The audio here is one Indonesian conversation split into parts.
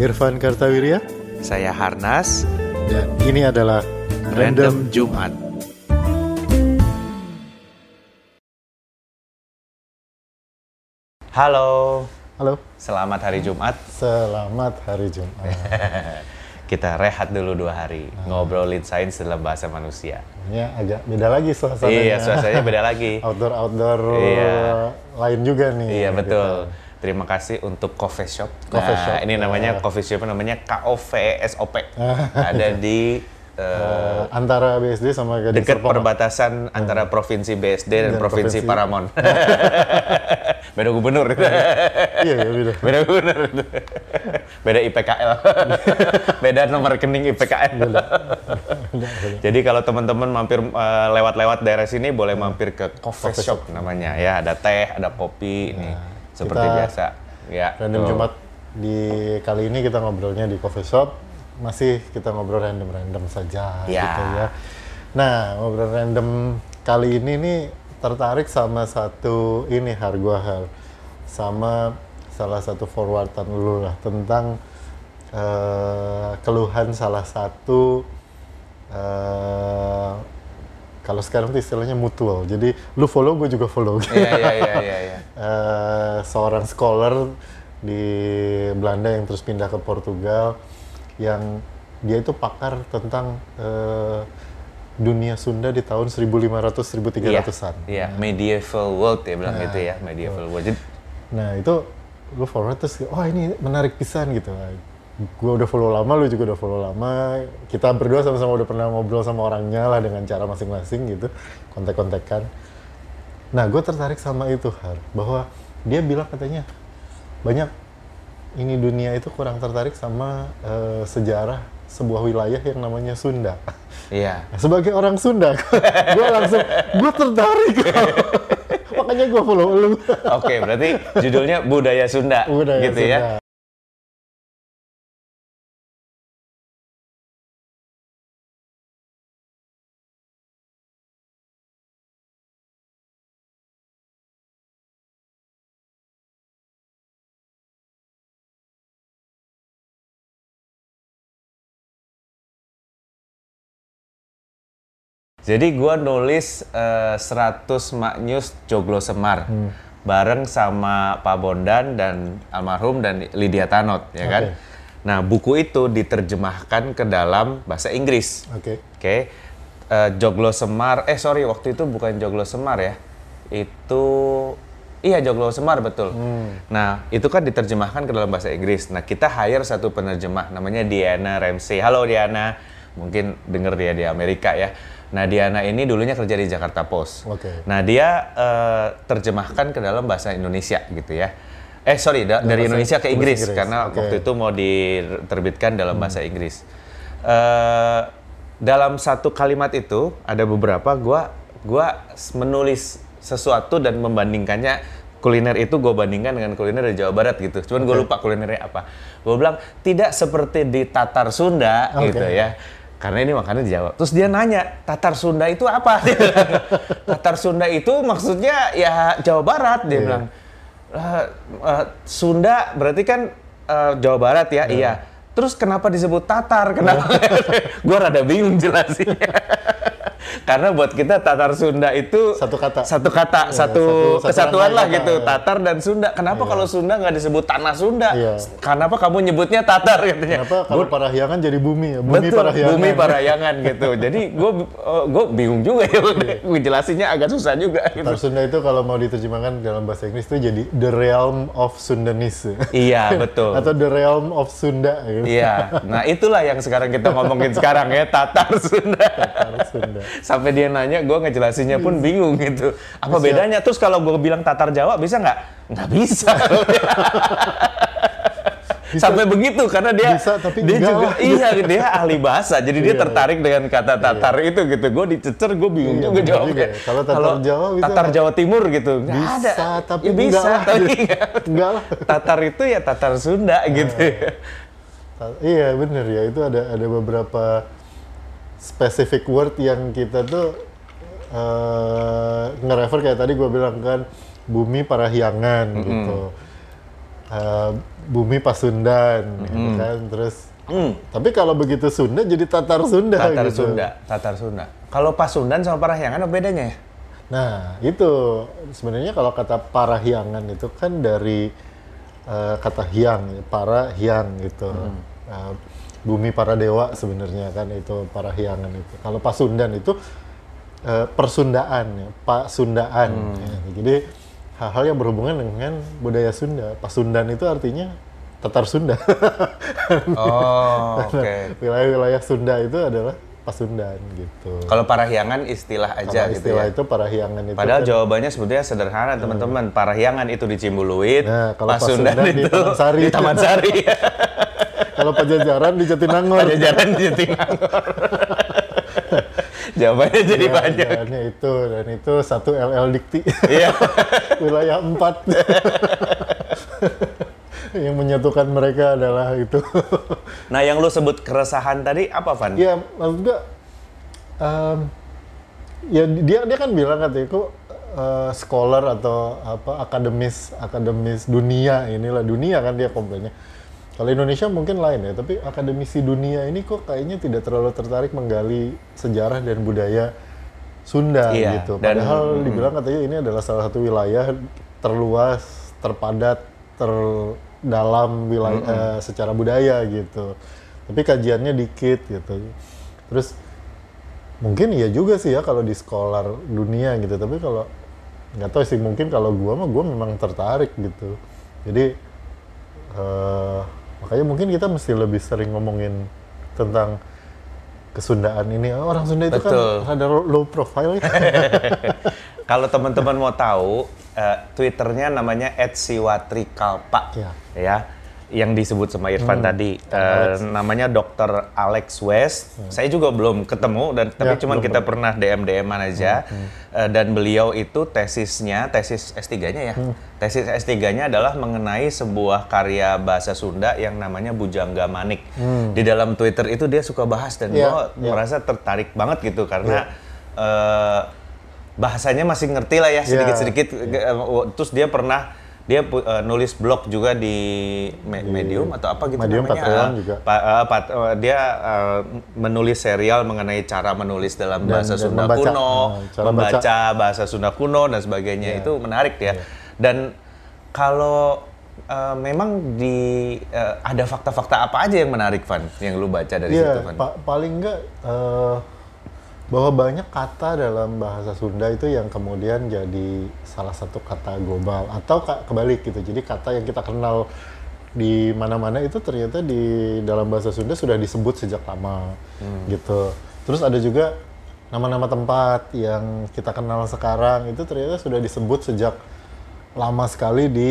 Irfan Kartawirya Saya Harnas, dan ini adalah Random Jumat. Halo, Halo, selamat hari Jumat. selamat hari Jumat. Kita rehat dulu dua hari, ngobrolin sains dalam bahasa manusia. Ini agak beda lagi suasananya. Iya, suasananya beda lagi. Outdoor outdoor Iya. lain juga nih. Iya betul. Gitu. Terima kasih untuk Coffee Shop. Coffee nah, Shop, ini namanya ya. Coffee Shop namanya KOVSOP. Ada di Eh, antara BSD sama Gading dekat Serpong. perbatasan antara provinsi BSD dan, Dan provinsi, provinsi- Paramon. Beda gubernur. Iya, iya beda. Beda gubernur. Beda IPKL. Beda nomor rekening IPKL. Jadi kalau teman-teman mampir eh, lewat-lewat daerah sini boleh mampir ke coffee, Coffee shop, namanya ya. Ada teh, ada kopi ini seperti kita biasa. Ya. Random tuh. Jumat di kali ini kita ngobrolnya di coffee shop. Masih kita ngobrol random-random saja Ya. gitu ya. Nah, ngobrol random kali ini nih tertarik sama satu ini har gua har sama salah satu forwardan lu lah tentang eh, keluhan salah satu eh, kalau sekarang tuh istilahnya mutual. Jadi lu follow, gue juga follow. Iya iya iya iya. iya. eh, seorang scholar di Belanda yang terus pindah ke Portugal yang dia itu pakar tentang eh, dunia Sunda di tahun 1500-1300-an. Iya, medieval world ya Nah, bilang gitu ya, medieval world. Jadi, Nah itu lu forward terus, oh ini menarik pisan gitu. Gue udah follow lama, lu juga udah follow lama. Kita berdua sama-sama udah pernah ngobrol sama orangnya lah dengan cara masing-masing gitu, kontek-kontekan. Nah gue tertarik sama itu Har, bahwa dia bilang katanya banyak ini dunia itu kurang tertarik sama eh, sejarah sebuah wilayah yang namanya Sunda. iya. Nah, sebagai orang Sunda, gue langsung gue tertarik. Makanya gue follow lu. Oke, berarti judulnya budaya Sunda, Budaya gitu ya. Jadi gua nulis eh, 100 maknyus Joglo Semar Hmm. bareng sama Pak Bondan dan almarhum dan Lydia Tanot, ya kan? Oke. Nah, buku itu diterjemahkan ke dalam bahasa Inggris. Oke. Oke. Eh, Joglo Semar, eh sorry waktu itu bukan Joglo Semar ya. Itu iya Joglo Semar betul. Nah, itu kan diterjemahkan ke dalam bahasa Inggris. Nah, kita hire satu penerjemah namanya Diana Ramsey. Halo Diana. Mungkin denger dia di Amerika ya. Nah, Diana ini dulunya kerja di Jakarta Post. Oke. Nah, dia eh, terjemahkan ke dalam bahasa Indonesia gitu ya. Eh, sorry, da- dari Indonesia ke Inggris, Inggris, karena oke. waktu itu mau diterbitkan dalam bahasa Inggris. Eh, dalam satu kalimat itu ada beberapa gua gua menulis sesuatu dan membandingkannya kuliner itu gue bandingkan dengan kuliner di Jawa Barat gitu. Cuman gue lupa kulinernya apa. Gue bilang tidak seperti di Tatar Sunda Oke. gitu ya. Karena ini makannya di Jawa. Terus dia nanya, Tatar Sunda itu apa? Tatar Sunda itu maksudnya ya Jawa Barat dia Iya. bilang. "Eh, eh, Sunda berarti kan eh, Jawa Barat ya, iya. Terus kenapa disebut Tatar? Kenapa? Gue rada bingung jelasinnya. Karena buat kita Tatar Sunda itu Satu kata. satu kata, Iya, satu, satu- kesatuan satu lah kata, gitu. iya. Tatar dan Sunda. Kenapa kalau Sunda nggak disebut tanah Sunda? Iya. Kenapa kamu nyebutnya Tatar katanya? Kenapa kalau Gua- Parahyangan jadi bumi ya? Bumi Betul, Parahyangan. bumi Parahyangan gitu. Jadi gue gue bingung juga ya, gue jelasinnya agak susah juga. Gitu. Tatar Sunda itu kalau mau diterjemahkan dalam bahasa Inggris itu jadi the realm of Sundanese. Iya betul. Atau the realm of Sunda gitu. Iya, nah itulah yang sekarang kita ngomongin sekarang ya Tatar Sunda. Tatar Sunda. Sampai dia nanya, gue ngejelasinnya pun bingung gitu. Apa Bisa. bedanya? Terus kalau gue bilang Tatar Jawa bisa nggak? Nggak bisa. Sampai begitu karena dia Bisa, tapi dia enggak juga lah. iya dia ahli bahasa jadi dia Iya. tertarik dengan kata Tatar itu gitu gue dicecer gue bingung Iya, juga jawabnya ya. Kalau Tatar Jawa bisa Tatar? Jawa Timur gitu nggak Bisa, ada tapi ya, enggak bisa lah. tapi nggak. Enggak lah. Tatar itu ya Tatar Sunda gitu Ta- Iya bener ya itu ada ada beberapa specific word yang kita tuh eh nge-refer kayak tadi gue bilang kan bumi parahyangan gitu. eh, bumi Pasundan, gitu kan. Terus, tapi kalau begitu Sunda jadi Tatar Sunda Tatar gitu. Sunda, Tatar Sunda. Kalau Pasundan sama Parahyangan apa bedanya ya? Nah, itu sebenarnya kalau kata Parahyangan itu kan dari eh, kata hyang, para hyang gitu. Eh, bumi para dewa sebenarnya kan itu Parahyangan itu. Kalau Pasundan itu eh, persundaan ya, Pak Sundaan. ya. Jadi hal-hal yang berhubungan dengan budaya Sunda. Pasundan itu artinya Tatar Sunda. Oh, oke. Wilayah-wilayah Sunda itu adalah Pasundan gitu. Kalau Parahyangan istilah aja Kalau gitu istilah ya. itu Parahyangan itu Padahal kan- jawabannya sebetulnya sederhana teman-teman. Parahyangan itu di Cimbuluit, Nah, kalau Pasundan, Pasundan di itu Taman Sari. di Taman Sari. Kalau Pajajaran di Jatinangor. Pajajaran di Jatinangor. Jawabannya jadi Ya, banyak. jalannya itu dan itu satu LL Dikti Iya. wilayah 4 yang menyatukan mereka adalah itu Nah, yang lu sebut keresahan tadi apa, Van? ya maksud gua em, ya dia dia kan bilang katanya kok eh, scholar atau apa akademis akademis dunia inilah dunia kan dia komplainnya kalau Indonesia mungkin lain ya tapi akademisi dunia ini kok kayaknya tidak terlalu tertarik menggali sejarah dan budaya Sunda Iya, gitu. dan- padahal dibilang katanya ini adalah salah satu wilayah terluas terpadat terdalam wilayah eh, secara budaya gitu. Tapi kajiannya dikit gitu. Terus mungkin iya juga sih ya kalau di scholar dunia gitu. Tapi kalau nggak tahu sih mungkin kalau gua mah gua memang tertarik gitu. Jadi eh, makanya mungkin kita mesti lebih sering ngomongin tentang kesundaan ini Oh, orang Sunda itu Betul. kan ada low profile ya. Kalau teman-teman mau tahu, eh, Twitternya namanya @siwatrikalpa. Ya. Ya. Yang disebut sama Irfan tadi eh, namanya Dr. Alex West. Saya juga belum ketemu dan tapi Ya, cuman belum kita pernah DM DM-an aja. Eh, dan beliau itu tesisnya, tesis S3-nya ya. Tesis S3-nya adalah mengenai sebuah karya bahasa Sunda yang namanya Bujangga Manik. Di dalam Twitter itu dia suka bahas dan Ya, gua ya. merasa tertarik banget gitu karena eh, bahasanya masih ngerti lah ya sedikit-sedikit. Eh, Terus dia pernah dia eh, nulis blog juga di Me- Medium atau apa gitu Medium, namanya. Patreon Ah, juga. pa- eh, pat- eh, dia eh, menulis serial mengenai cara menulis dalam Dan- bahasa dan Sunda membaca. kuno, cara membaca baca. bahasa Sunda kuno dan sebagainya itu menarik ya. Dan kalau eh, memang di eh, ada fakta-fakta apa aja yang menarik Van yang lu baca dari situ Iya, Van? pa- paling enggak eh, bahwa banyak kata dalam bahasa Sunda itu yang kemudian jadi salah satu kata global atau kebalik gitu. Jadi kata yang kita kenal di mana-mana itu ternyata di dalam bahasa Sunda sudah disebut sejak lama gitu. Terus ada juga nama-nama tempat yang kita kenal sekarang itu ternyata sudah disebut sejak lama sekali di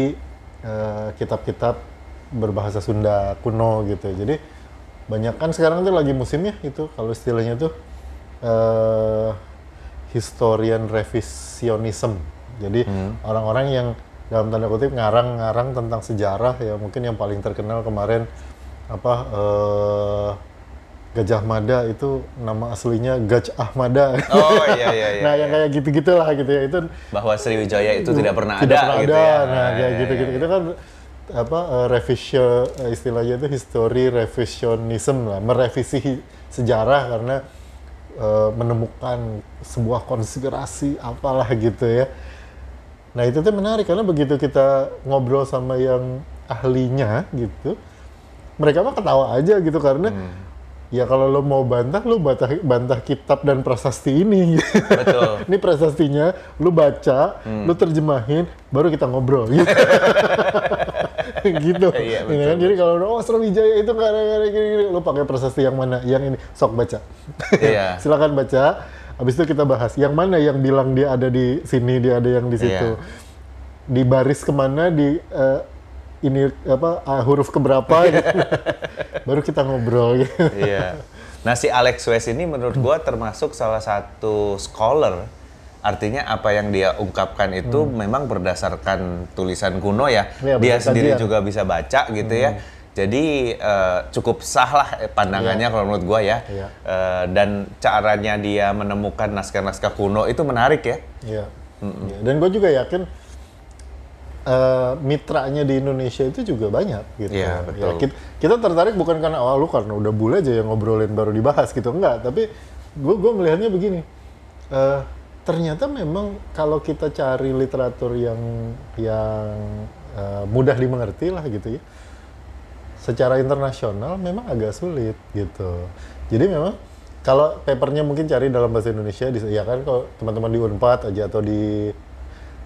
eh, kitab-kitab berbahasa Sunda kuno gitu. Jadi banyak kan sekarang tuh lagi musimnya itu kalau istilahnya tuh eh, historian revisionism. Jadi orang-orang yang dalam tanda kutip ngarang-ngarang tentang sejarah ya mungkin yang paling terkenal kemarin apa eh, Gajah Mada itu nama aslinya Gaj Ahmada. Oh iya iya iya. nah yang kayak gitu-gitulah gitu ya itu Bahwa Sriwijaya itu tidak pernah tidak ada pernah gitu ada. ya. Nah, kayak iya, gitu-gitu iya. itu kan apa eh, revision eh, istilahnya itu history revisionism lah, merevisi sejarah karena eh, menemukan sebuah konspirasi apalah gitu ya. Nah, itu tuh menarik karena begitu kita ngobrol sama yang ahlinya gitu, mereka mah ketawa aja gitu karena Hmm. ya kalau lo mau bantah, lo bantah, bantah kitab dan prasasti ini. Betul. ini prasastinya, lu baca, Hmm. lu terjemahin, baru kita ngobrol gitu. gitu. Iya, Ya kan? Jadi kalau oh Sriwijaya itu ada gini, gini, lu pakai prasasti yang mana? Yang ini, sok baca. Iya. Silakan baca. Habis itu kita bahas yang mana yang bilang dia ada di sini, dia ada yang di situ. Iya. Di baris ke mana, di eh, ini apa ah, huruf keberapa gitu. baru kita ngobrol gitu. Iya. Nah si Alex West ini menurut gua termasuk salah satu scholar. Artinya apa yang dia ungkapkan itu memang berdasarkan tulisan kuno ya. Hmm. Iya, dia sendiri kajian. juga bisa baca gitu ya. Jadi eh, cukup sah lah pandangannya kalau menurut gua ya. Iya. Eh, dan caranya dia menemukan naskah-naskah kuno itu menarik ya. Iya. Iya. Dan gue juga yakin eh, mitranya di Indonesia itu juga banyak gitu. Iya, betul. kita, kita tertarik bukan karena awal lu karena udah bule aja yang ngobrolin baru dibahas gitu enggak, tapi gue gue melihatnya begini. eh, ternyata memang kalau kita cari literatur yang yang eh, mudah dimengerti lah gitu ya. Secara internasional memang agak sulit gitu. Jadi memang kalau papernya mungkin cari dalam bahasa Indonesia, ya kan kalau teman-teman di Unpad aja atau di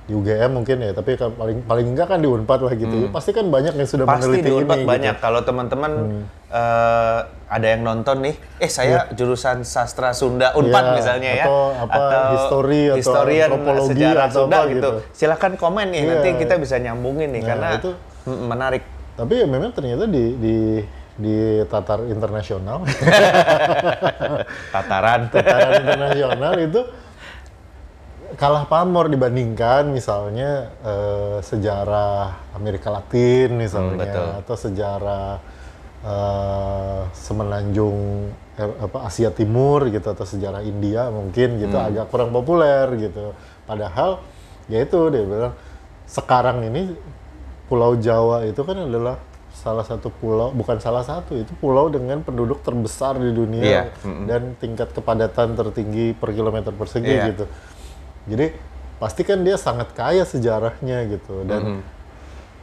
di UGM mungkin ya, tapi kan paling paling enggak kan di Unpad lah gitu. ya. Pasti kan banyak yang sudah Hmm. Pasti meneliti di Unpad ini. banyak. Gitu. Kalau teman-teman eh, ada yang nonton nih, eh saya jurusan sastra Sunda Unpad Iya, misalnya ya, atau apa, histori atau historian antropologi sejarah atau Sunda apa gitu. gitu. Silakan komen nih, Iya. nanti kita bisa nyambungin nih Nah, karena itu- menarik. Tapi ya memang ternyata di di di tatar internasional, Tataran. tataran internasional itu kalah pamor dibandingkan misalnya eh, sejarah Amerika Latin misalnya Hmm, betul. atau sejarah eh, semenanjung eh, apa Asia Timur gitu atau sejarah India mungkin gitu Hmm. agak kurang populer gitu. Padahal ya itu dia bilang sekarang ini Pulau Jawa itu kan adalah salah satu pulau bukan salah satu itu pulau dengan penduduk terbesar di dunia mm-mm. dan tingkat kepadatan tertinggi per kilometer persegi Iya. gitu. Jadi pasti kan dia sangat kaya sejarahnya gitu dan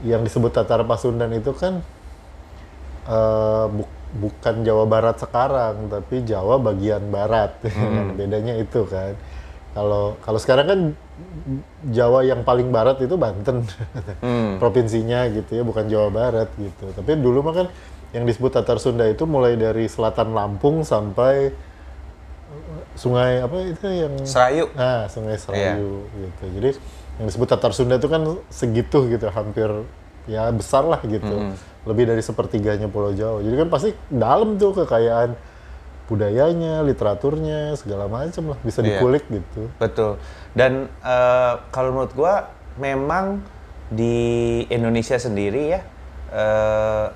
yang disebut Tatar Pasundan itu kan eh, bu- bukan Jawa Barat sekarang tapi Jawa bagian barat. Bedanya itu kan. Kalau kalau sekarang kan Jawa yang paling barat itu Banten. Hmm. provinsinya gitu ya, bukan Jawa Barat gitu. Tapi dulu mah kan yang disebut Tatar Sunda itu mulai dari selatan Lampung sampai sungai apa itu yang Serayu. Nah, Sungai Serayu gitu. Jadi yang disebut Tatar Sunda itu kan segitu gitu, hampir ya besar lah gitu. Lebih dari sepertiganya Pulau Jawa. Jadi kan pasti dalam tuh kekayaan budayanya, literaturnya, segala macam lah bisa Iya. dikulik gitu. Betul. Dan eh, kalau menurut gua memang di Indonesia sendiri ya eh,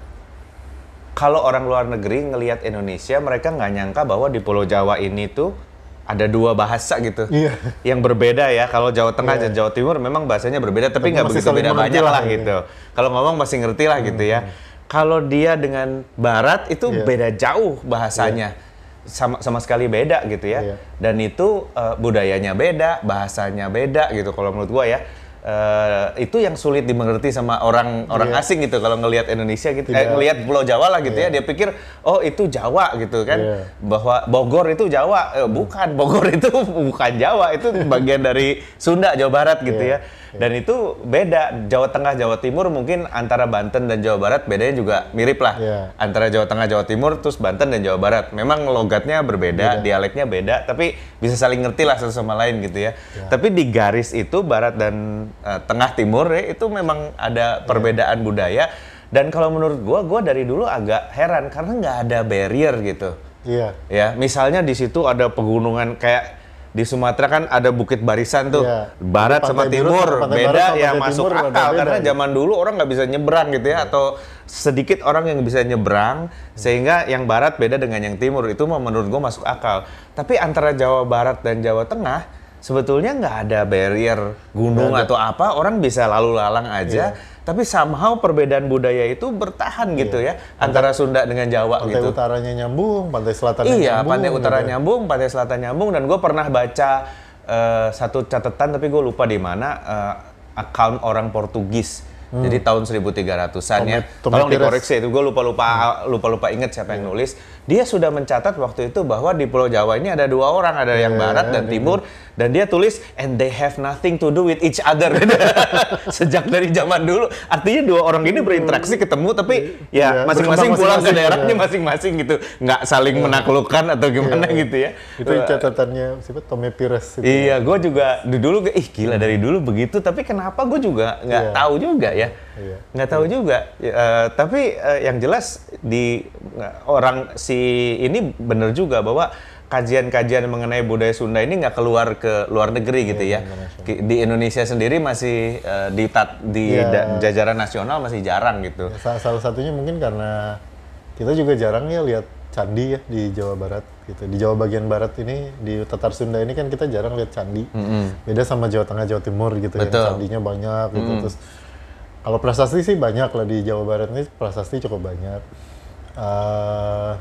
kalau orang luar negeri ngelihat Indonesia mereka nggak nyangka bahwa di Pulau Jawa ini tuh ada dua bahasa gitu Iya. yang berbeda ya kalau Jawa Tengah Iya. dan Jawa Timur memang bahasanya berbeda tapi nggak begitu beda banyak lah lah gitu. Hmm. kalau ngomong masih ngerti lah gitu ya kalau dia dengan Barat itu Iya. beda jauh bahasanya sama sama sekali beda gitu ya Iya. dan itu eh, budayanya beda bahasanya beda gitu kalau menurut gua ya Eh, itu yang sulit dimengerti sama orang orang Iya. asing gitu kalau ngelihat Indonesia gitu. Eh, Tidak. ngelihat Pulau Jawa lah gitu Iya. ya dia pikir oh itu Jawa gitu kan. Iya. bahwa Bogor itu Jawa. Eh, bukan. Bogor itu bukan Jawa. Itu bagian dari Sunda Jawa Barat gitu Iya. ya. Dan itu beda. Jawa Tengah Jawa Timur mungkin antara Banten dan Jawa Barat bedanya juga mirip lah. Iya. antara Jawa Tengah Jawa Timur terus Banten dan Jawa Barat. Memang logatnya berbeda dialeknya beda tapi bisa saling ngerti lah satu sama lain gitu ya. Tapi di garis itu Barat dan eh, Tengah Timur ya itu memang ada perbedaan budaya. Dan kalau menurut gua gua dari dulu agak heran karena nggak ada barrier gitu. Iya. ya misalnya di situ ada pegunungan kayak di Sumatera kan ada Bukit Barisan tuh. Iya. barat sama timur beda barat sama ya masuk timur akal karena gitu. zaman dulu orang nggak bisa nyebrang gitu ya atau sedikit orang yang bisa nyebrang sehingga yang barat beda dengan yang timur. Itu menurut gua masuk akal. Tapi antara Jawa Barat dan Jawa Tengah sebetulnya nggak ada barrier gunung atau apa orang bisa lalu lalang aja Iya. tapi somehow perbedaan budaya itu bertahan gitu ya antara Sunda dengan Jawa Pantai gitu utaranya nyambung, pantai selatan Iya, nyambung. pantai utara gitu. nyambung, pantai selatan nyambung, dan gue pernah baca eh, satu catatan tapi gue lupa di mana eh, account orang Portugis. Jadi tahun 1300-an ya. Tolong dikoreksi itu gue lupa lupa lupa lupa inget siapa yang nulis. Dia sudah mencatat waktu itu bahwa di Pulau Jawa ini ada dua orang, ada yang Iya, barat dan timur, dan dia tulis and they have nothing to do with each other. Sejak dari zaman dulu, artinya dua orang ini berinteraksi ketemu tapi Iya, ya masing-masing pulang ke masing-masing, daerahnya iya. masing-masing gitu, nggak saling menaklukkan atau gimana Iya. gitu ya. Itu catatannya siapa? Tome Pires itu. Iya, gue juga dulu ih gila dari dulu begitu, tapi kenapa gue juga nggak Iya. tahu juga ya, Iya. nggak tahu juga. Ya, eh, tapi eh, yang jelas di eh, orang si ini bener juga bahwa kajian-kajian mengenai budaya Sunda ini nggak keluar ke luar negeri gitu ya. Ki- Di Indonesia sendiri masih eh, di tat- di Iya. da- jajaran nasional masih jarang gitu. Ya, sa- salah satunya mungkin karena kita juga jarang ya lihat candi ya di Jawa Barat gitu. Di Jawa bagian barat ini di Tatar Sunda ini kan kita jarang lihat candi. Beda sama Jawa Tengah, Jawa Timur gitu Betul. yang candinya banyak gitu. Terus kalau prasasti sih banyak lah di Jawa Barat ini prasasti cukup banyak. Eh,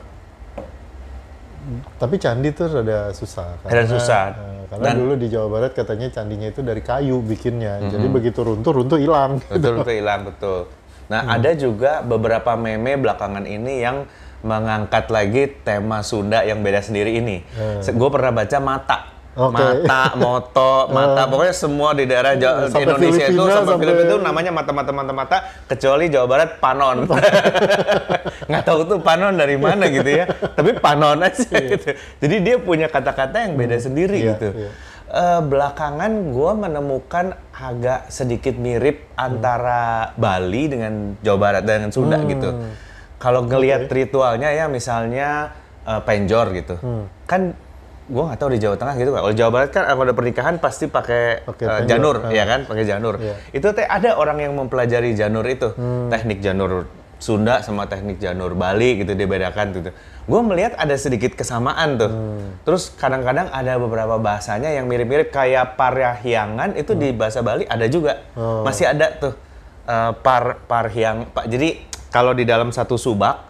tapi candi tuh rada susah. Rada susah. eh, karena Dan- dulu di Jawa Barat katanya candinya itu dari kayu bikinnya. Mm-hmm. Jadi begitu runtuh, runtuh hilang. betul betul hilang betul. Nah Hmm. ada juga beberapa meme belakangan ini yang mengangkat lagi tema Sunda yang beda sendiri ini. Gue pernah baca mata. Hmm. Oke. Mata, moto, mata, pokoknya semua di daerah Ja- Sampai Indonesia itu Filipina, sampai sampai- Filipina itu namanya mata-mata mata-mata kecuali Jawa Barat panon. Nggak tahu tuh panon dari mana gitu ya. Tapi panon aja gitu. Jadi dia punya kata-kata yang beda sendiri Iya, gitu. iya. Eh, belakangan gue menemukan agak sedikit mirip antara Bali dengan Jawa Barat dengan Sunda gitu. Kalau ngelihat ritualnya ya misalnya eh, penjor gitu, kan gue nggak tahu di Jawa Tengah gitu kan. Kalau Jawa Barat kan kalau ada pernikahan pasti pakai eh, penjor, janur, ah. ya kan, pakai janur. Iya. Itu teh ada orang yang mempelajari janur itu, teknik janur Sunda sama teknik janur Bali gitu dibedakan gitu. Gue melihat ada sedikit kesamaan tuh. Terus kadang-kadang ada beberapa bahasanya yang mirip-mirip kayak parahyangan itu di bahasa Bali ada juga. Oh. Masih ada tuh eh, par parhyang. Pak. Jadi kalau di dalam satu subak,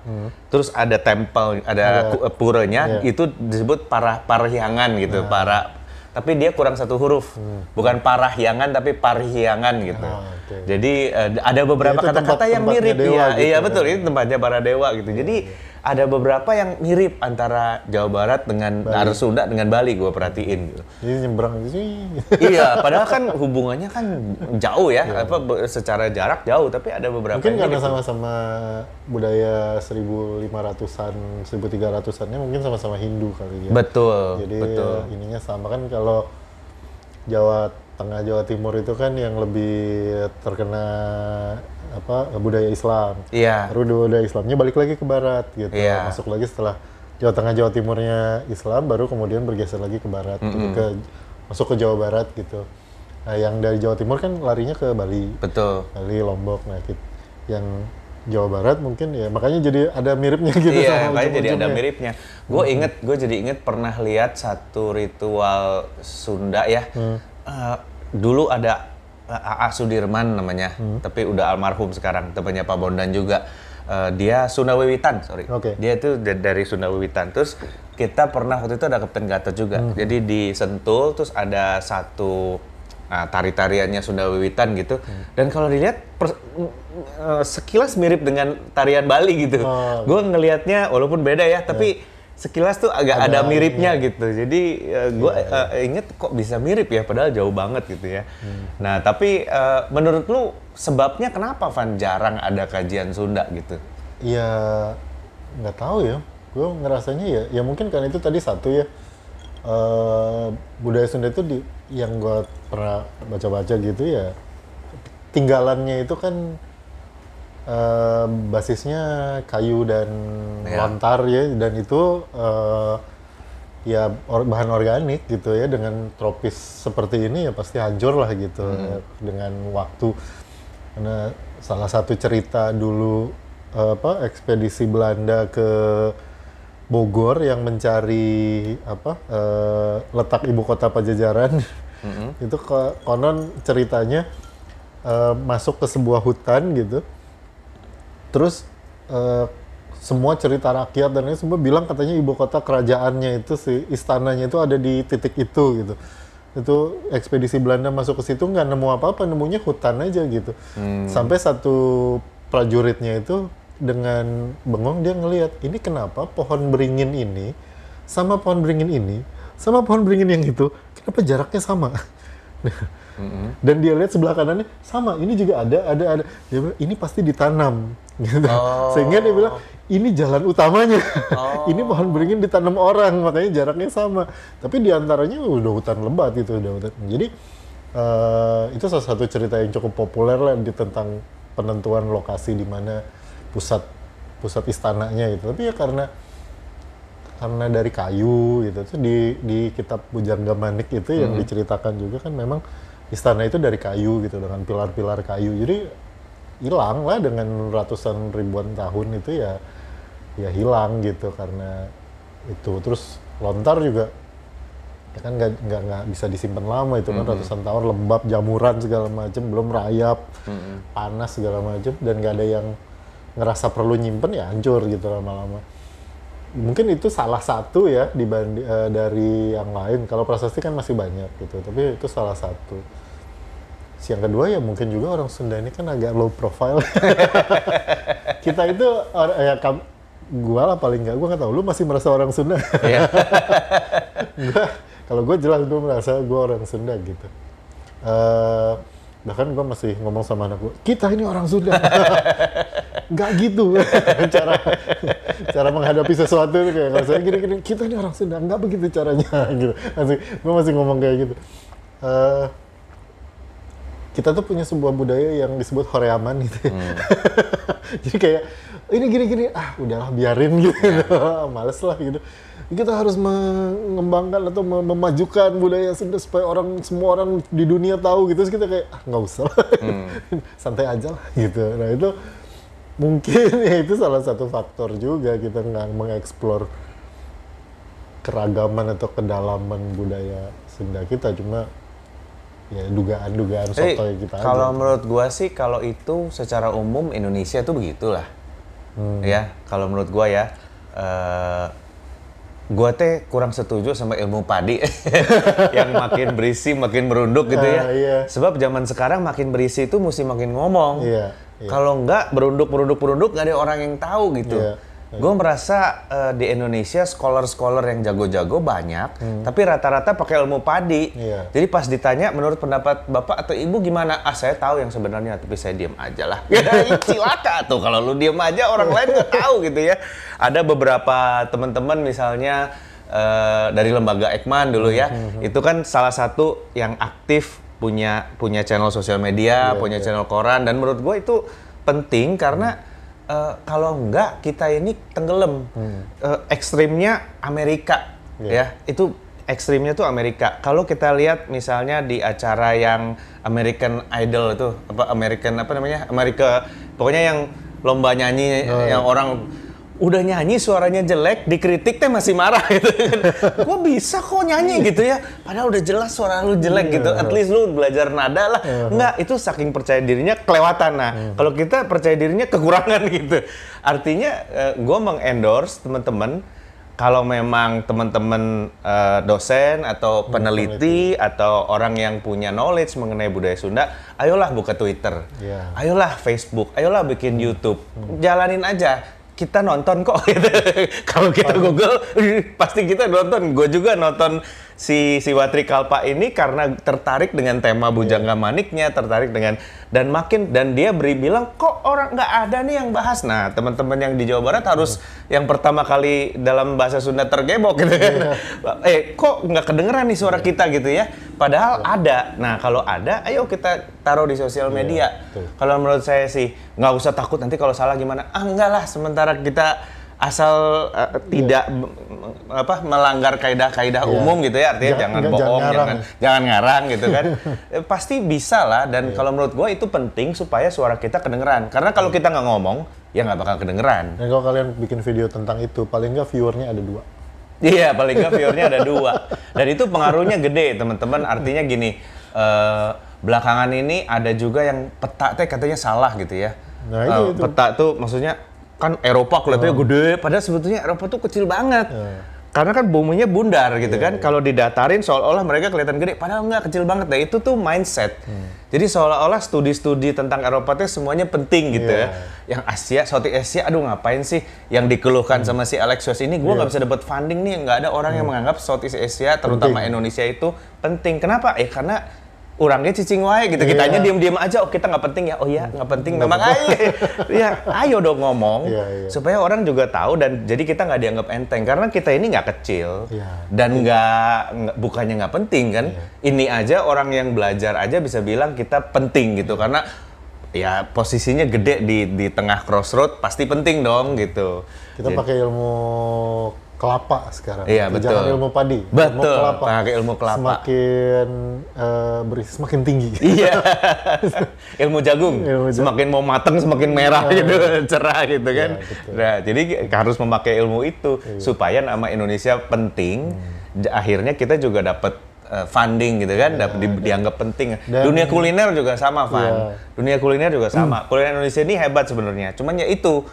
terus ada tempel, ada, Ada. ku- puranya, Iya. itu disebut para parahyangan gitu, para tapi dia kurang satu huruf. Bukan parahyangan tapi parhyangan gitu. Ah, oke. Jadi eh, ada beberapa Ya, itu kata-kata yang mirip dewa ya. gitu iya ya. betul, ini tempatnya para dewa gitu. Jadi ada beberapa yang mirip antara Jawa Barat dengan Dar Sunda dengan Bali gue perhatiin gitu. Jadi nyebrang sih. iya, padahal kan hubungannya kan jauh ya, apa be- secara jarak jauh, tapi ada beberapa Mungkin yang karena sama-sama budaya 1500-an, 1300-annya mungkin sama-sama Hindu kali ya. Betul, Jadi betul. ya, ininya sama kan kalau Jawa Tengah Jawa Timur itu kan yang lebih terkena apa budaya Islam. Iya. Baru budaya Islamnya balik lagi ke barat gitu. Iya. Masuk lagi setelah Jawa Tengah Jawa Timurnya Islam baru kemudian bergeser lagi ke barat gitu, ke masuk ke Jawa Barat gitu. Nah, yang dari Jawa Timur kan larinya ke Bali. Betul. Bali, Lombok, nah kit- yang Jawa Barat mungkin ya makanya jadi ada miripnya gitu iya, sama makanya jadi ada miripnya. Gue inget, gue jadi inget pernah lihat satu ritual Sunda ya. Eh, dulu ada eh, AA Sudirman namanya, tapi udah almarhum sekarang, temannya Pak Bondan juga. Eh, dia Sunda Wiwitan, sorry. Oke. Dia itu da- dari Sunda Wiwitan. Terus kita pernah waktu itu ada Kapten Gatot juga. Jadi di Sentul terus ada satu ah, tari-tariannya Sunda Wiwitan gitu. Dan kalau dilihat eh, sekilas mirip dengan tarian Bali gitu. Oh. Gue ngelihatnya walaupun beda ya, tapi sekilas tuh agak ada, Ada, miripnya gitu. Jadi gue inget kok bisa mirip ya, padahal jauh banget gitu ya. Nah tapi eh, menurut lu sebabnya kenapa Van jarang ada kajian Sunda gitu? Ya nggak tahu ya. Gue ngerasanya ya, ya mungkin karena itu tadi satu ya eh, budaya Sunda itu di, yang gue pernah baca-baca gitu ya tinggalannya itu kan eh, basisnya kayu dan Ya. lontar ya dan itu eh, ya or- bahan organik gitu ya dengan tropis seperti ini ya pasti hancur lah gitu ya, dengan waktu. Karena salah satu cerita dulu apa ekspedisi Belanda ke Bogor yang mencari apa eh, letak ibu kota Pajajaran itu ko- konon ceritanya eh, masuk ke sebuah hutan gitu terus eh, semua cerita rakyat dan ini semua bilang katanya ibu kota kerajaannya itu si istananya itu ada di titik itu gitu. Itu ekspedisi Belanda masuk ke situ nggak nemu apa-apa nemunya hutan aja gitu. Sampai satu prajuritnya itu dengan bengong dia ngelihat ini kenapa pohon beringin ini sama pohon beringin ini sama pohon beringin yang itu kenapa jaraknya sama dan dia lihat sebelah kanannya sama ini juga ada ada ada. Dia bilang ini pasti ditanam. Gitu. Sehingga dia bilang ini jalan utamanya. Ini pohon beringin ditanam orang makanya jaraknya sama. Tapi di antaranya udah hutan lebat itu udah hutan. Jadi eh, itu salah satu cerita yang cukup populer lah di tentang penentuan lokasi di mana pusat pusat istananya gitu. Tapi ya karena karena dari kayu gitu. Terus di di kitab Bujangga Manik itu yang diceritakan juga kan memang istana itu dari kayu gitu dengan pilar-pilar kayu. Jadi hilang lah dengan ratusan ribuan tahun itu ya ya hilang gitu karena itu. Terus lontar juga ya kan nggak nggak nggak bisa disimpan lama itu kan ratusan tahun lembab jamuran segala macam belum rayap panas segala macam dan nggak ada yang ngerasa perlu nyimpen ya hancur gitu lama-lama mungkin itu salah satu ya dibanding eh, dari yang lain. Kalau prasasti kan masih banyak gitu tapi itu salah satu. Yang kedua ya mungkin juga orang Sunda ini kan agak low profile. Kita itu or- ya kam, gua lah paling nggak gua nggak tahu. Lu masih merasa orang Sunda? Iya. gua kalau gue jelas gue merasa gue orang Sunda gitu. Eh, bahkan gue masih ngomong sama anak gue kita ini orang Sunda nggak gitu. Cara cara menghadapi sesuatu itu kayak kalau saya gini gini kita ini orang Sunda. Nggak begitu caranya gitu. Masih gue masih ngomong kayak gitu. Eh, kita tuh punya sebuah budaya yang disebut horeaman gitu jadi kayak ini gini gini ah udahlah biarin gitu. Males lah gitu. Kita harus mengembangkan atau mem- memajukan budaya Sunda supaya orang semua orang di dunia tahu gitu. Terus kita kayak ah nggak usah lah. santai aja lah gitu. Nah itu mungkin ya itu salah satu faktor juga kita nggak mengeksplor keragaman atau kedalaman budaya Sunda kita cuma ya dugaan-dugaan Jadi, sotoy kita aja. kalau menurut gua sih kalau itu secara umum Indonesia tuh begitulah. Hmm. Ya, kalau menurut gua ya eh gua teh kurang setuju sama ilmu padi yang makin berisi makin merunduk gitu ya. Ah, iya. Sebab zaman sekarang makin berisi itu mesti makin ngomong. Iya, iya. Kalau enggak berunduk berunduk berunduk nggak ada orang yang tahu gitu. Iya, Gue merasa eh, di Indonesia scholar-scholar yang jago-jago banyak, tapi rata-rata pakai ilmu padi. Hmm. Iya. Jadi pas ditanya menurut pendapat bapak atau ibu gimana? Ah saya tahu yang sebenarnya, tapi saya diam aja lah. Ya, cilaka tuh kalau lu diam aja orang lain nggak tahu gitu ya. Ada beberapa teman-teman misalnya eh, dari lembaga Ekman dulu ya, Hmm, itu kan salah satu yang aktif punya punya channel sosial media, punya channel koran dan menurut gue itu penting karena eh, kalau enggak kita ini tenggelam. Eh, ekstrimnya Amerika ya. Itu ekstrimnya tuh Amerika. Kalau kita lihat misalnya di acara yang American Idol itu apa American apa namanya? Amerika pokoknya yang lomba nyanyi yang orang udah nyanyi suaranya jelek dikritik teh masih marah gitu kan. Kok bisa kok nyanyi gitu ya? Padahal udah jelas suara lu jelek gitu. At least lu belajar nada lah. Enggak, itu saking percaya dirinya kelewatan. Nah, kalau kita percaya dirinya kekurangan gitu. Artinya gua mengendorse teman-teman kalau memang teman-teman eh, dosen atau peneliti atau orang yang punya knowledge mengenai budaya Sunda, ayolah buka Twitter. Iya. Ayolah Facebook, ayolah bikin YouTube. Jalanin aja. Kita nonton kok gitu. Kalau kita Google pasti kita nonton. Gue juga nonton si si Watri Kalpa ini karena tertarik dengan tema Bujangga Maniknya, tertarik dengan dan makin dan dia beri bilang kok orang nggak ada nih yang bahas. Nah, teman-teman yang di Jawa Barat harus yang pertama kali dalam bahasa Sunda tergebok gitu kan. Eh, kok nggak kedengeran nih suara kita gitu ya. Padahal ada. Nah, kalau ada, ayo kita taruh di sosial media. Kalau menurut saya sih nggak usah takut nanti kalau salah gimana. Ah enggak lah, sementara kita asal eh, tidak m- apa melanggar kaidah-kaidah Iya. umum gitu ya artinya Jangan- jangan nggak- bohong jangan ngarang. jangan jangan ngarang gitu kan Eh, pasti bisa lah dan Iya. kalau menurut gue itu penting supaya suara kita kedengeran karena kalau Iya. kita nggak ngomong ya nggak bakal kedengeran Dan kalau kalian bikin video tentang itu, paling nggak viewernya ada dua. Iya, paling nggak viewernya ada dua. Dan itu pengaruhnya gede, teman-teman. Artinya gini, eh, belakangan ini ada juga yang peta teh katanya salah gitu ya. Nah, itu- Eh, itu. Peta tuh maksudnya kan Eropa kelihatannya gede, padahal sebetulnya Eropa tuh kecil banget. Karena kan buminya bundar gitu kan. Kalau didatarin seolah-olah mereka kelihatan gede, padahal nggak kecil banget. Nah itu tuh mindset. Jadi seolah-olah studi-studi tentang Eropa tuh semuanya penting gitu Iya. ya. Yang Asia, Southeast Asia, aduh ngapain sih yang dikeluhkan sama si Alexios ini? Gue nggak bisa dapat funding nih, nggak ada orang yang menganggap Southeast Asia, terutama Penting. Indonesia itu penting. Kenapa? Ya karena orangnya cicing wae gitu. Kitanya Iya. diam-diam aja, oh kita nggak penting ya. Oh iya, nggak penting memang ayo. ya, ayo dong ngomong Iya, iya. supaya orang juga tahu dan jadi kita nggak dianggap enteng karena kita ini nggak kecil Iya. dan nggak bukannya nggak penting kan. Ini aja orang yang belajar aja bisa bilang kita penting gitu karena ya posisinya gede di di tengah crossroad pasti penting dong gitu. Kita Jadi- pakai ilmu kelapa sekarang. Iya, Jangan betul. ilmu padi. Betul, Ilmu kelapa. pakai ilmu kelapa. Semakin berisi, semakin tinggi. Iya, ilmu jagung. Ilmu jagung. Semakin mau mateng semakin merah gitu, cerah gitu kan. Iya, betul. nah, jadi harus memakai ilmu itu supaya nama Indonesia penting j- akhirnya kita juga dapat eh, funding gitu kan, dap- di- dianggap penting. Dunia kuliner juga sama, Van. Iya. Dunia kuliner juga sama. Kuliner Indonesia ini hebat sebenarnya. Cuman ya itu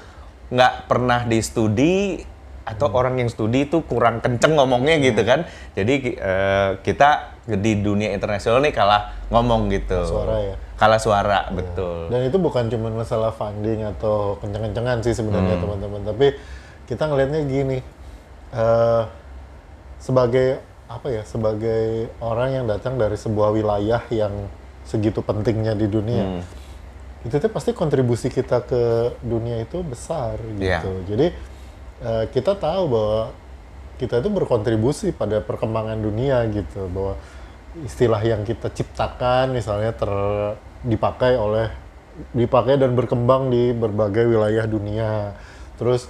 nggak pernah di studi atau orang yang studi itu kurang kenceng ngomongnya gitu kan. Jadi eh, kita di dunia internasional nih kalah ngomong gitu. suara ya. Kalah suara, betul. Dan itu bukan cuma masalah funding atau kenceng-kencengan sih sebenarnya Hmm. teman-teman, tapi kita ngelihatnya gini, eh, sebagai apa ya, sebagai orang yang datang dari sebuah wilayah yang segitu pentingnya di dunia, Hmm. itu tuh pasti kontribusi kita ke dunia itu besar gitu. Iya. Jadi eh, kita tahu bahwa kita itu berkontribusi pada perkembangan dunia gitu, bahwa istilah yang kita ciptakan misalnya ter dipakai oleh dipakai dan berkembang di berbagai wilayah dunia. Terus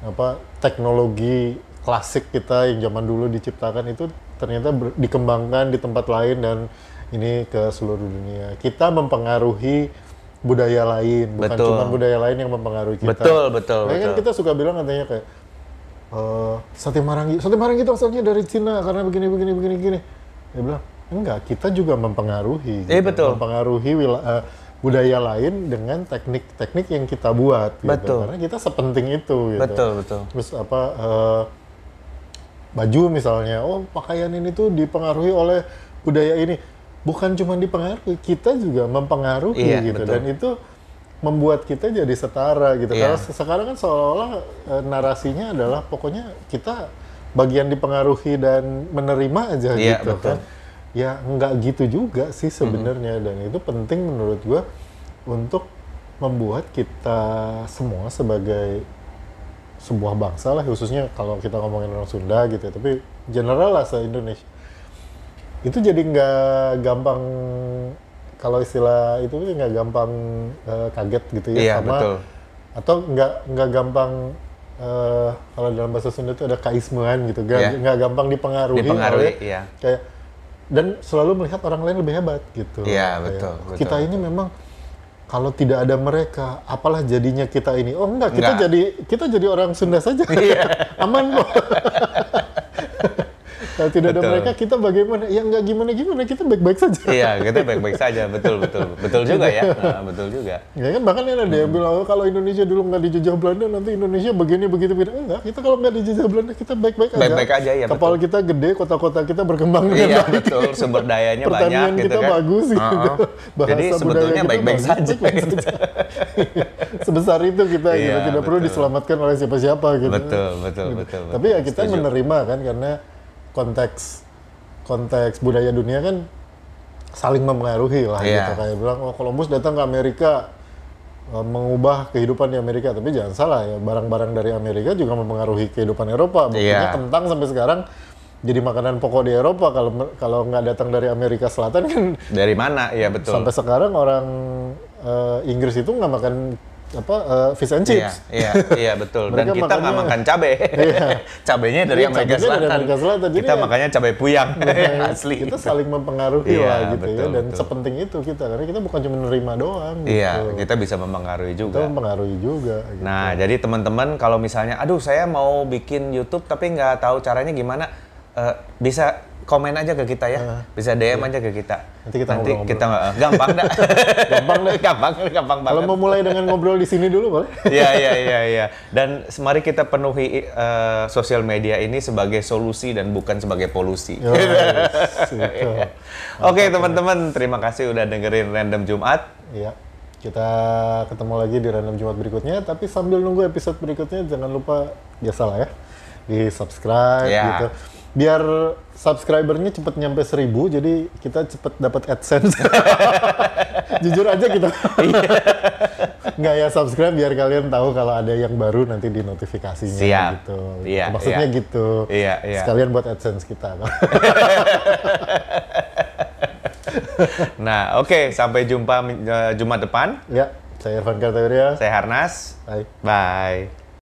apa teknologi klasik kita yang zaman dulu diciptakan itu ternyata ber- dikembangkan di tempat lain dan ini ke seluruh dunia. Kita mempengaruhi budaya lain, bukan Betul. cuma budaya lain yang mempengaruhi kita. Betul, betul, Makanya kan betul. kita suka bilang katanya kayak eh sate marangi, sate marangi itu asalnya dari Cina karena begini begini begini begini. Dia bilang enggak, kita juga mempengaruhi. Iya, betul. Mempengaruhi wila- eh, budaya lain dengan teknik-teknik yang kita buat. Gitu. Betul. Karena kita sepenting itu. Gitu. Betul, betul. Terus apa? eh, baju misalnya, oh pakaian ini tuh dipengaruhi oleh budaya ini. Bukan cuma dipengaruhi, kita juga mempengaruhi Iya, gitu. betul. Dan itu membuat kita jadi setara gitu. Iya. Karena se- sekarang kan seolah-olah eh, narasinya adalah pokoknya kita bagian dipengaruhi dan menerima aja Iya, gitu betul. kan. Ya nggak gitu juga sih sebenarnya dan itu penting menurut gua untuk membuat kita semua sebagai sebuah bangsa lah khususnya kalau kita ngomongin orang Sunda gitu ya, tapi general lah se Indonesia itu jadi nggak gampang kalau istilah itu nggak gampang eh, kaget gitu ya Iya, sama betul. atau nggak nggak gampang eh, kalau dalam bahasa Sunda itu ada kaismuan gitu nggak nggak gampang dipengaruhi, Dipengaruhi, oleh iya. kayak dan selalu melihat orang lain lebih hebat gitu Iya, Kayak, betul, betul, kita ini memang kalau tidak ada mereka, apalah jadinya kita ini? Oh enggak, kita Enggak. jadi kita jadi orang Sunda saja, Iya. aman kok. Kalau tidak ada Betul. mereka, kita bagaimana? Ya enggak gimana gimana, kita baik-baik saja. Iya, kita baik-baik saja, betul betul. Betul juga ya. Nah, betul juga. Ya kan bahkan ada yang bilang oh, kalau Indonesia dulu nggak dijajah Belanda nanti Indonesia begini begitu begini. Enggak, kita kalau nggak dijajah Belanda kita baik-baik aja. Baik-baik aja, ya, Kapal kita gede, kota-kota kita berkembang dengan Iya, baik. betul. Sumber dayanya Pertanian banyak gitu kita kan. bagus gitu. Uh-uh. Bahasa Jadi sebetulnya kita baik-baik saja. baik-baik saja. Sebesar itu kita gitu, Iya, tidak perlu betul. diselamatkan oleh siapa-siapa gitu. Betul, betul, betul. Tapi ya kita Setuju. menerima kan karena konteks konteks budaya dunia kan saling mempengaruhi lah Iya. gitu kayak bilang oh Columbus datang ke Amerika eh, mengubah kehidupan di Amerika tapi jangan salah ya barang-barang dari Amerika juga mempengaruhi kehidupan Eropa buktinya Iya. kentang sampai sekarang jadi makanan pokok di Eropa kalau kalau nggak datang dari Amerika Selatan kan Dari mana? Iya, betul. sampai sekarang orang eh, Inggris itu nggak makan apa eh, fish and Iya, chips iya, iya betul. Dan kita nggak makan cabai. Iya. Cabainya dari Iya, Amerika cabainya dari Selatan. Amerika Selatan. Jadi Kita ya- makanya cabai puyang Makanya asli. Kita saling mempengaruhi Iya, lah gitu ya betul, dan betul. sepenting itu kita karena kita bukan cuma menerima doang Iya, gitu. kita bisa mempengaruhi Kita juga. mempengaruhi juga gitu. Nah, jadi teman-teman kalau misalnya, aduh saya mau bikin YouTube tapi nggak tahu caranya gimana, eh, bisa komen aja ke kita ya, bisa DM aja ke kita. Iya. Nanti kita ngobrol-ngobrol. kita nggak- gampang dah, Gampang deh. gampang, gampang Kalau banget. mau mulai dengan ngobrol di sini dulu boleh? Iya, iya, iya, iya. Dan mari kita penuhi eh, sosial media ini sebagai solusi dan bukan sebagai polusi. Yo, yes, gitu. Oke teman-teman, terima kasih udah dengerin Random Jumat. Iya. Kita ketemu lagi di random Jumat berikutnya, tapi sambil nunggu episode berikutnya jangan lupa biasalah ya di subscribe Iya. gitu. Biar subscribernya cepet nyampe seribu, jadi kita cepet dapat AdSense. Jujur aja kita. Nggak ya subscribe biar kalian tahu kalau ada yang baru nanti di notifikasinya Siap. gitu. Iya, Maksudnya iya. gitu. Iya, iya. Sekalian buat AdSense kita. Nah, oke, sampai jumpa eh, Jumat depan. ya, saya Irfan Kartawirya. Saya Harnas. Bye. Bye.